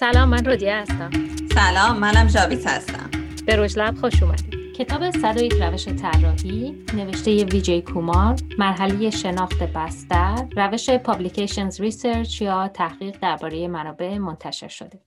سلام من رودیه هستم. سلام منم جاوید هستم. به روش Lab خوش اومدید. کتاب 101 روش طراحی نوشته ویجی کومار مرحله شناخت بستر روش Publications Research یا تحقیق درباره منابع منتشر شده.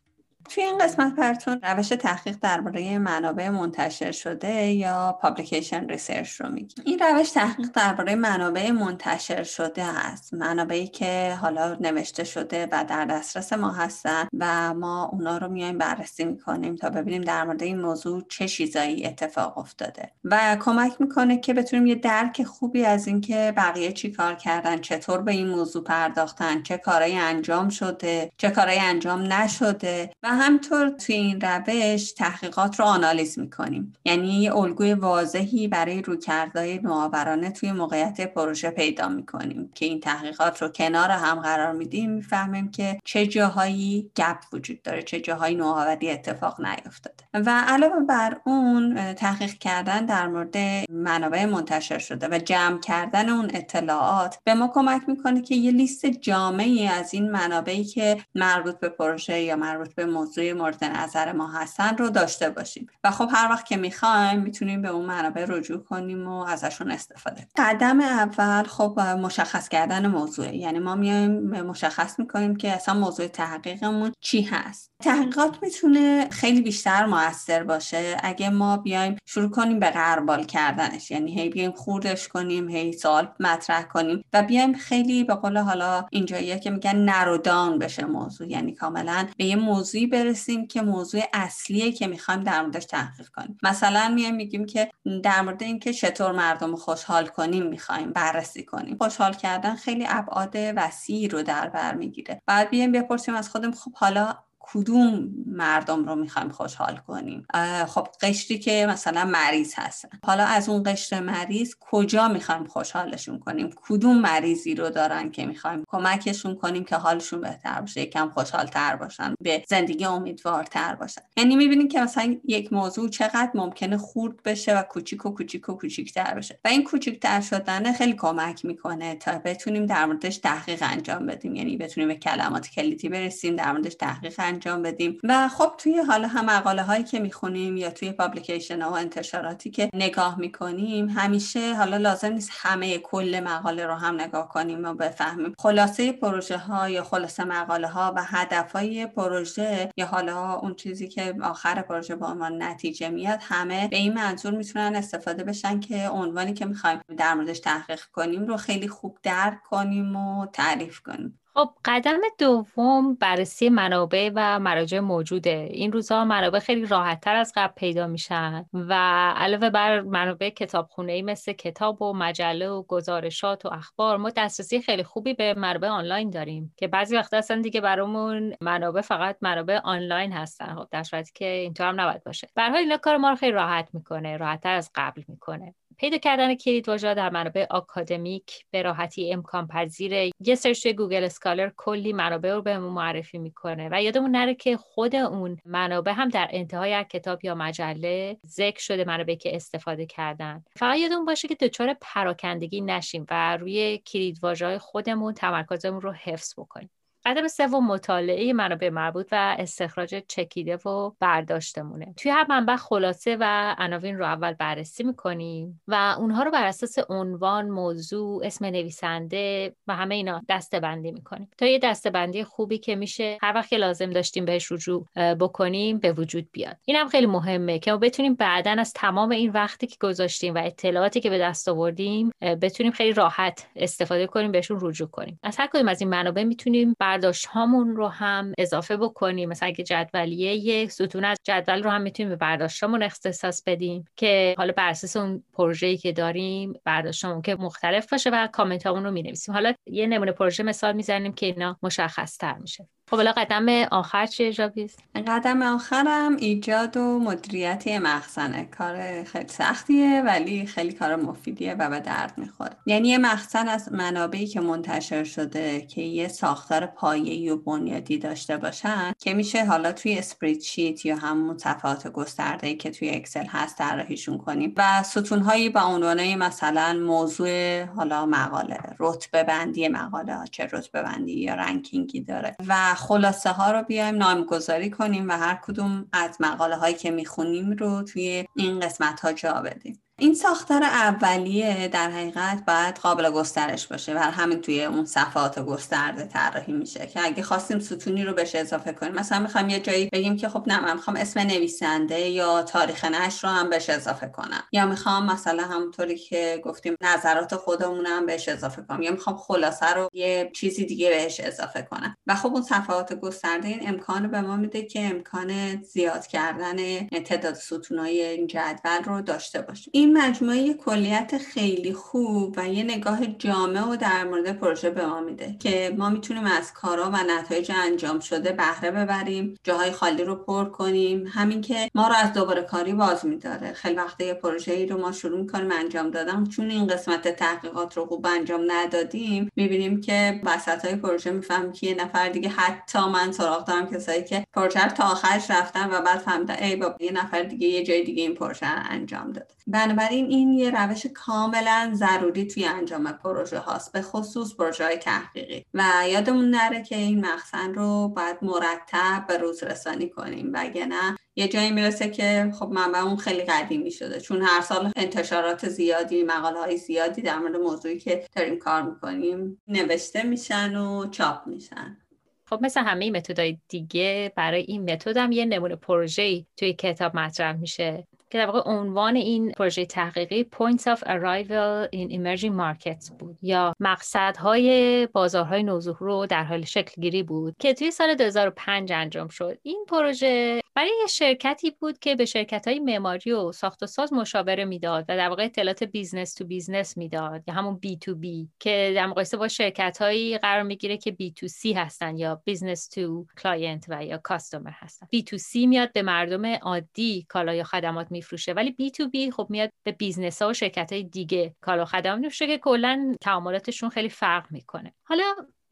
توی این قسمت براتون روش تحقیق درباره منابع منتشر شده یا Publication Research رو میگیم. این روش تحقیق درباره منابع منتشر شده است منابعی که حالا نوشته شده و در دسترس ما هستن و ما اونا رو میایم بررسی می‌کنیم تا ببینیم در مورد این موضوع چه چیزایی اتفاق افتاده. و کمک می‌کنه که بتونیم یه درک خوبی از اینکه بقیه چی کار کردن چطور به این موضوع پرداختن چه کارهایی انجام شده چه کارهایی انجام نشده و همطور توی این روش تحقیقات رو آنالیز می‌کنیم. یعنی یه الگوی واضحی برای رویکردهای نوآورانه توی موقعیت پروژه پیدا می‌کنیم که این تحقیقات رو کنار هم قرار میدیم. می‌فهمیم که چه جاهایی گپ وجود داره چه جاهایی نوآوری اتفاق نیفتاده. و علاوه بر اون تحقیق کردن در مورد منابع منتشر شده و جمع کردن اون اطلاعات به ما کمک می‌کنه که یه لیست جامعی از این منابعی که مربوط به پروژه یا مربوط به موضوع مورد نظر ما هستن رو داشته باشیم. و خب هر وقت که می‌خوایم می‌تونیم به اون منابع رجوع کنیم و ازشون استفاده قدم اول خب مشخص کردن موضوع یعنی ما میایم مشخص می‌کنیم که اصلا موضوع تحقیقمون چی هست. تحقیقات می‌تونه خیلی بیشتر موثر باشه. اگه ما بیایم شروع کنیم به غربال کردنش یعنی هی بیایم خوردش کنیم هی سوال مطرح کنیم و بیایم خیلی به قول حالا اینجاییه که میگن نرودان بشه موضوع. یعنی کاملا به یه موضوعی برسیم که موضوع اصلیه که می‌خوایم در موردش تحقیق کنیم. مثلا میایم میگیم که در مورد اینکه چطور مردم خوشحال کنیم می‌خوایم بررسی کنیم. خوشحال کردن خیلی ابعاد وسیعی رو در بر می‌گیره. بعد بیایم بپرسیم از خودم خب حالا کدوم مردم رو می‌خوایم خوشحال کنیم؟ خب قشری که مثلا مریض هستن. حالا از اون قشر مریض کجا می‌خوایم خوشحالشون کنیم؟ کدوم مریضی رو دارن که می‌خوایم کمکشون کنیم که حالشون بهتر باشه یکم خوشحالتر باشن به زندگی امیدوارتر باشن؟ یعنی می‌بینیم که مثلا یک موضوع چقدر ممکنه خورد بشه و کوچیک و کوچیک و کوچیکتر بشه. و این کوچیکتر شدن خیلی کمک می‌کنه تا بتونیم در موردش تحقیق انجام بدیم. یعنی بتونیم به کلمات کلیدی برسیم در موردش تحقیق انجام بدیم. و خب توی حالا هم مقاله هایی که می‌خونیم یا توی پابلیکیشن ها و انتشاراتی که نگاه می‌کنیم همیشه حالا لازم نیست همه کل مقاله رو هم نگاه کنیم و بفهمیم. خلاصه پروژه ها یا خلاصه مقاله ها و هدف های پروژه یا حالا اون چیزی که آخر پروژه با ما نتیجه میاد همه به این منظور می‌تونن استفاده بشن که عنوانی که می‌خوایم در موردش تحقیق کنیم رو خیلی خوب درک کنیم و تعریف کنیم. خب قدم دوم بررسی منابع و مراجع موجوده. این روزها منابع خیلی راحتتر از قبل پیدا میشن و علاوه بر منابع کتابخونه ای مثل کتاب و مجله و گزارشات و اخبار ما دسترسی خیلی خوبی به منابع آنلاین داریم که بعضی وقتا اصلا دیگه برامون منابع فقط منابع آنلاین هستن. خب در که اینطور هم نباید باشه. به اینا کار ما رو خیلی راحت می‌کنه راحتتر از قبل می‌کنه. پیدا کردن کلید واژه در منابع آکادمیک به راحتی امکان پذیره. یه search Google Scholar کلی منابع رو بهمون معرفی می‌کنه و یادمون نره که خود اون منابع هم در انتهای کتاب یا مجله ذکر شده منابعی که استفاده کردن. فقط یادمون باشه که دچار پراکندگی نشیم و روی کلید واژه خودمون تمرکزمون رو حفظ بکنیم. قدم سوم مطالعه منابع مربوط و استخراج چکیده و برداشتمونه. توی هر منبع خلاصه و عناوین رو اول بررسی می‌کنیم و اونها رو بر اساس عنوان موضوع اسم نویسنده و همه اینا دسته بندی می‌کنیم. تا یه دسته بندی خوبی که میشه هر وقت که لازم داشتیم بهش رجوع بکنیم به وجود بیاد. این هم خیلی مهمه که ما بتونیم بعدا از تمام این وقتی که گذاشتیم و اطلاعاتی که به دست آوردیم بتونیم خیلی راحت استفاده کنیم بهشون رجوع کنیم. از هر کدوم از این منابع می‌تونیم برداشت هامون رو هم اضافه بکنیم. مثلا اگه جدولیه یک ستون از جدول رو هم می‌تونیم به برداشتامون اختصاص بدیم که حالا بر اساس اون پروژه‌ای که داریم برداشتامون که مختلف باشه و کامنت رو می‌نویسیم. حالا یه نمونه پروژه مثال می‌زنیم که اینا مشخص تر میشه. خب حالا قدم آخر چیه جاوید؟ قدم آخرم ایجاد و مدیریت مخزنه. کار خیلی سختیه ولی خیلی کار مفیدیه و به درد می‌خوره. یعنی یه مخزن از منابعی که منتشر شده که یه ساختار پایه‌ای و بنیادی داشته باشن که میشه حالا توی spreadsheet یا همون صفحات گسترده که توی Excel هست طراحیشون کنیم و ستونهایی با عنوان مثلا موضوع حالا مقاله رتبه بندی مقاله چه رتبه بندی یا ranking ی داره. و خلاصه ها رو بیایم نامگذاری کنیم و هر کدوم از مقاله هایی که می‌خونیم رو توی این قسمت ها جا بدیم. این ساختار اولیه در حقیقت باید قابل گسترش باشه و همین توی اون صفحات گسترده طراحی میشه که اگه خواستیم ستونی رو بهش اضافه کنیم مثلا می‌خوایم یه جایی بگیم که خب نه من می‌خوام اسم نویسنده یا تاریخ نشر رو هم بهش اضافه کنم. یا می‌خوام مثلا همونطوری که گفتیم نظرات خودمون هم بهش اضافه کنم. یا می‌خوام خلاصه رو یه چیزی دیگه بهش اضافه کنم. و خب اون صفحات گسترده این امکان به ما میده که امکان زیاد کردن تعداد ستونای این جدول رو داشته باشیم. این مجموعه کلیت خیلی خوب و یه نگاه جامع و در مورد پروژه به ما میده که ما می‌تونیم از کارا و نتایج انجام شده بهره ببریم جاهای خالی رو پر کنیم. همین که ما رو از دوباره کاری باز میداره. خیلی وقته یه پروژه ای رو ما شروع می‌کنیم انجام دادم. چون این قسمت تحقیقات رو خوب انجام ندادیم می‌بینیم که وسط های پروژه می‌فهمیم که یه نفر دیگه حتی من سراغ دارم کسایی که پروژه تا آخرش رفتن و بعد فهمیدن ای بابا یه نفر دیگه یه جای دیگه این پروژه انجام داد. بنابراین این یه روش کاملا ضروری توی انجام پروژه هاست به خصوص پروژه های تحقیقی. و یادمون نره که این مخزن رو باید مرتب به روز رسانی کنیم وگرنه یه جایی می‌رسه که خب منبع اون خیلی قدیمی شده. چون هر سال انتشارات زیادی مقاله های زیادی در مورد موضوعی که داریم کار می‌کنیم نوشته میشن و چاپ میشن. خب مثل همه متدای دیگه برای این متد هم یه نمونه پروژه‌ای توی کتاب مطرح میشه. که در واقع عنوان این پروژه تحقیقی Points of Arrival in Emerging Markets بود یا مقصدهای بازارهای نوظهور در حال شکل گیری بود که توی سال 2005 انجام شد. این پروژه برای یه شرکتی بود که به شرکت های معماری و ساخت و ساز مشاوره می‌داد و در واقع اطلاعات business to business می‌داد یا همون B2B که در مقایسه با شرکت هایی قرار می‌گیره که B2C هستن یا business to client و یا customer هستن. B2C میاد به مردم عادی کالا یا خدمات میفروشه ولی B2B خب میاد به business ها و شرکت های دیگه کالا و خدمات میفروشه که کلا تعاملاتشون خیلی فرق می‌کنه. حالا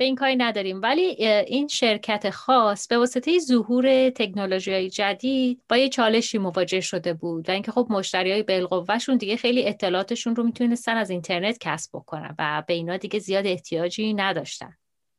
به این کاری نداریم. ولی این شرکت خاص به واسطه ظهور تکنولوژی جدید با یه چالشی مواجه شده بود و اینکه خب مشتری های بالقوهشون دیگه خیلی اطلاعاتشون رو می‌تونستن از اینترنت کسب بکنن و به اینا دیگه زیاد احتیاجی نداشتن.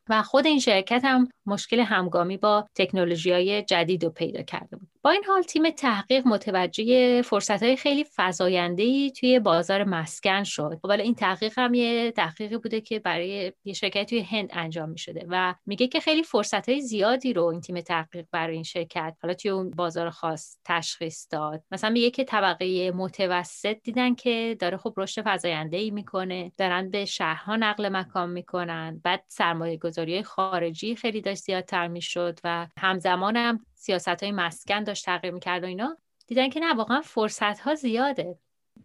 و خود این شرکت هم مشکل همگامی با تکنولوژی های جدید رو پیدا کرده با این حال تیم تحقیق متوجه فرصت های خیلی فضاینده توی بازار مسکن شد. ولی این تحقیق هم یه تحقیقی بوده که برای یه شرکت توی هند انجام می شده و میگه که خیلی فرصت های زیادی رو این تیم تحقیق برای این شرکت حالا توی اون بازار خاص تشخیص داد. مثلا میگه که طبقه متوسط دیدن که داره خب رشد فزاینده ای می‌کنه دارن به شهرها نقل مکان می‌کنن بعد سرمایه گذاری خارجی خیلی داشت زیادتر می‌شد و همزمان هم سیاست های مسکن داشت تغییر می‌کرد و اینا دیدن که نه واقعا فرصت ها زیاده.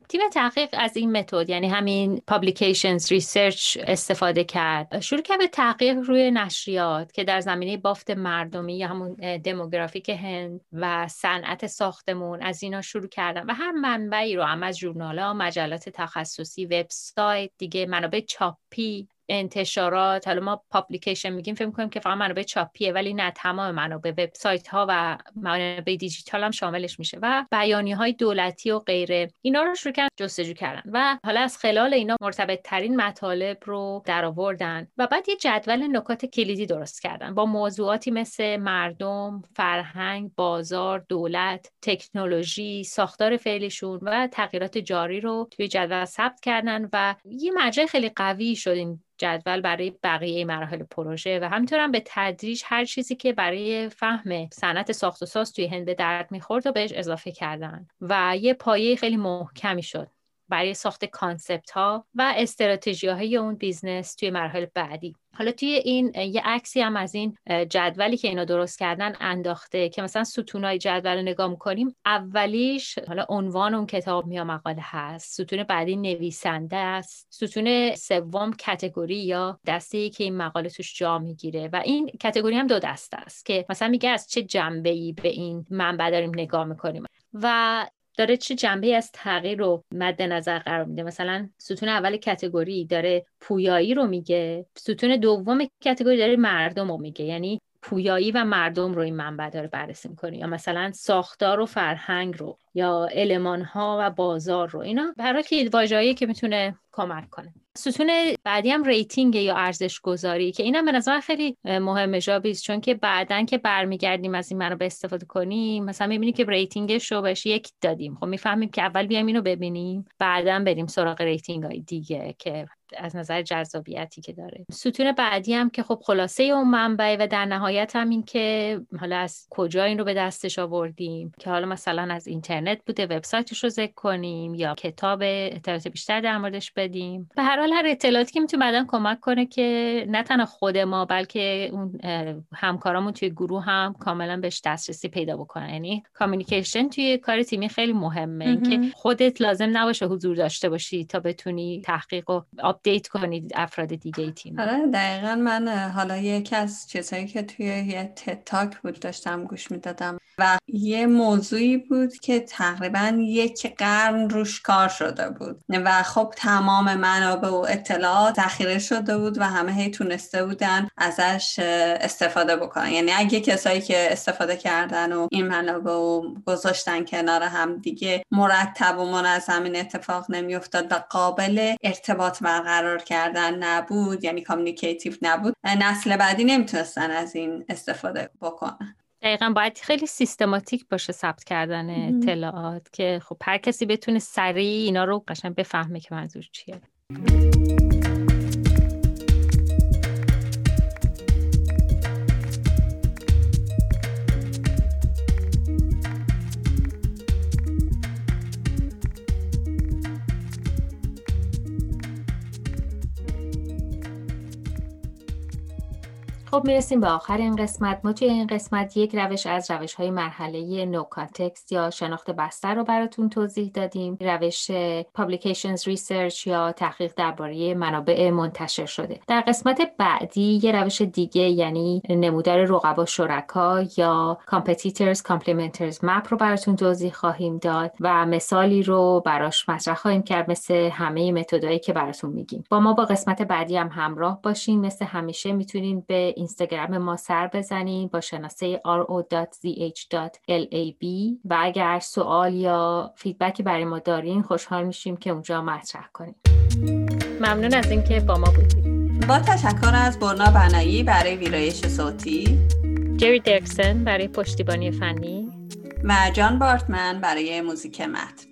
تیم تحقیق از این متد یعنی همین Publications Research استفاده کرد. شروع کرد به تحقیق روی نشریات که در زمینه بافت مردمی یا همون demographic هند و صنعت ساختمون از اینا شروع کردن و هر منبعی رو هم از ژورنال مجلات تخصصی وبسایت دیگه منابع چاپی انتشارات حالا ما publication میگیم فکر کنیم که فقط منابع چاپیه ولی نه تمام منابع وبسایت ها و منابع دیجیتال هم شاملش میشه و بیانی های دولتی و غیره. اینا رو شروع کردن جستجو کردن و حالا از خلال اینا مرتبط ترین مطالب رو درآوردن و بعد یه جدول نکات کلیدی درست کردن. با موضوعاتی مثل مردم فرهنگ بازار دولت تکنولوژی ساختار فعلیشون و تغییرات جاری رو توی جدول ثبت کردن و یه مرجع خیلی قوی شد جدول برای بقیه مراحل پروژه و همینطور هم به تدریج هر چیزی که برای فهم صنعت ساخت و ساز توی هند به درد می‌خورد و بهش اضافه کردن. و یه پایه خیلی محکمی شد. برای ساخت concept ها و استراتژی های اون business توی مراحل بعدی. حالا توی این یه عکسی هم از این جدولی که اینا درست کردن انداخته که مثلا ستونای جدول رو نگاه می‌کنیم اولیش حالا عنوان اون کتاب یا مقاله هست. ستون بعدی نویسنده است. ستون سوم category یا دسته ای که این مقاله توش جا می‌گیره. و این category هم دو دسته است که مثلا میگه از چه جنبه ای به این منبع داریم نگاه می‌کنیم. و داره چه جنبه از تغییر رو مد نظر قرار میده؟ مثلا ستون اول category داره پویایی رو میگه ستون دوم category داره مردم رو میگه. یعنی پویایی و مردم رو این منبع داره بررسی می‌کنه. یا مثلا ساختار و فرهنگ رو یا المان ها و بازار رو. اینا برای کلید واژه‌ای که می‌تونه کمک کنه. ستون بعدی هم rating یا ارزش گذاری که اینم به نظر خیلی مهمه جاوید چون که بعدا که برمیگردیم از این به استفاده کنیم مثلا می‌بینیم که rating ش رو بهش یک دادیم. خب می‌فهمیم که اول بیایم اینو ببینیم بعدا بریم سراغ rating های دیگه که از نظر جذابیتی که داره. ستون بعدی هم که خب خلاصه اون منبع و در نهایت هم این که حالا از کجا این رو به دستش آوردیم؟ که حالا مثلا از اینترنت بوده وبسایتش رو ذکر کنیم یا کتاب اطلاعات بیشتر در موردش بدیم. به هر حال هر اطلاعاتی که می‌تونه بعدا کمک کنه که نه تنها خود ما بلکه اون همکارامون توی گروه هم کاملا بهش دسترسی پیدا بکنن. یعنی communication توی کار تیمی خیلی مهمه. اینکه خودت لازم نباشه حضور داشته باشی تا بتونی تحقیق و update کنید افراد دیگه تیم. آره دقیقا من حالا یکی از چیزهایی که توی یه TED Talk بود داشتم گوش می‌دادم و یه موضوعی بود که تقریبا یک قرن روش کار شده بود. و خب تمام منابع و اطلاعات ذخیره شده بود و همه هی تونسته بودن ازش استفاده بکنن. یعنی اگه کسایی که استفاده کردن و این منابع و گذاشتن کنار هم دیگه مرتب و منظم این اتفاق نمیافتاد و قابل ارتباط برقرار کردن نبود یعنی communicative نبود. نسل بعدی نمی‌تونستن از این استفاده بکنن. دقیقا باید خیلی سیستماتیک باشه ثبت کردن اطلاعات که خب هر کسی بتونه سریع اینا رو قشنگ بفهمه که منظور چیه. Música خب می‌رسیم به آخر این قسمت. ما توی این قسمت یک روش از روش های مرحله نو کانتکست یا شناخت بستر رو براتون توضیح دادیم. روش Publications Research یا تحقیق درباره منابع منتشر شده. در قسمت بعدی یه روش دیگه یعنی نمودار رقبا شرکا یا Competitors Complementors Map رو براتون توضیح خواهیم داد و مثالی رو براش مطرح خواهیم کرد مثل همه متدایی که براتون میگیم. با ما با قسمت بعدی هم همراه باشین. مثل همیشه می‌تونین به اینستاگرام ما سر بزنید با شناسه ro.zh.lab و اگر سوال یا فیدبکی برای ما دارین خوشحال میشیم که اونجا مطرح کنیم. ممنون از اینکه با ما بودید. با تشکر از برنا بنایی برای ویرایش صوتی. جری درکسن برای پشتیبانی فنی. و جان بارتمن برای موزیک متن.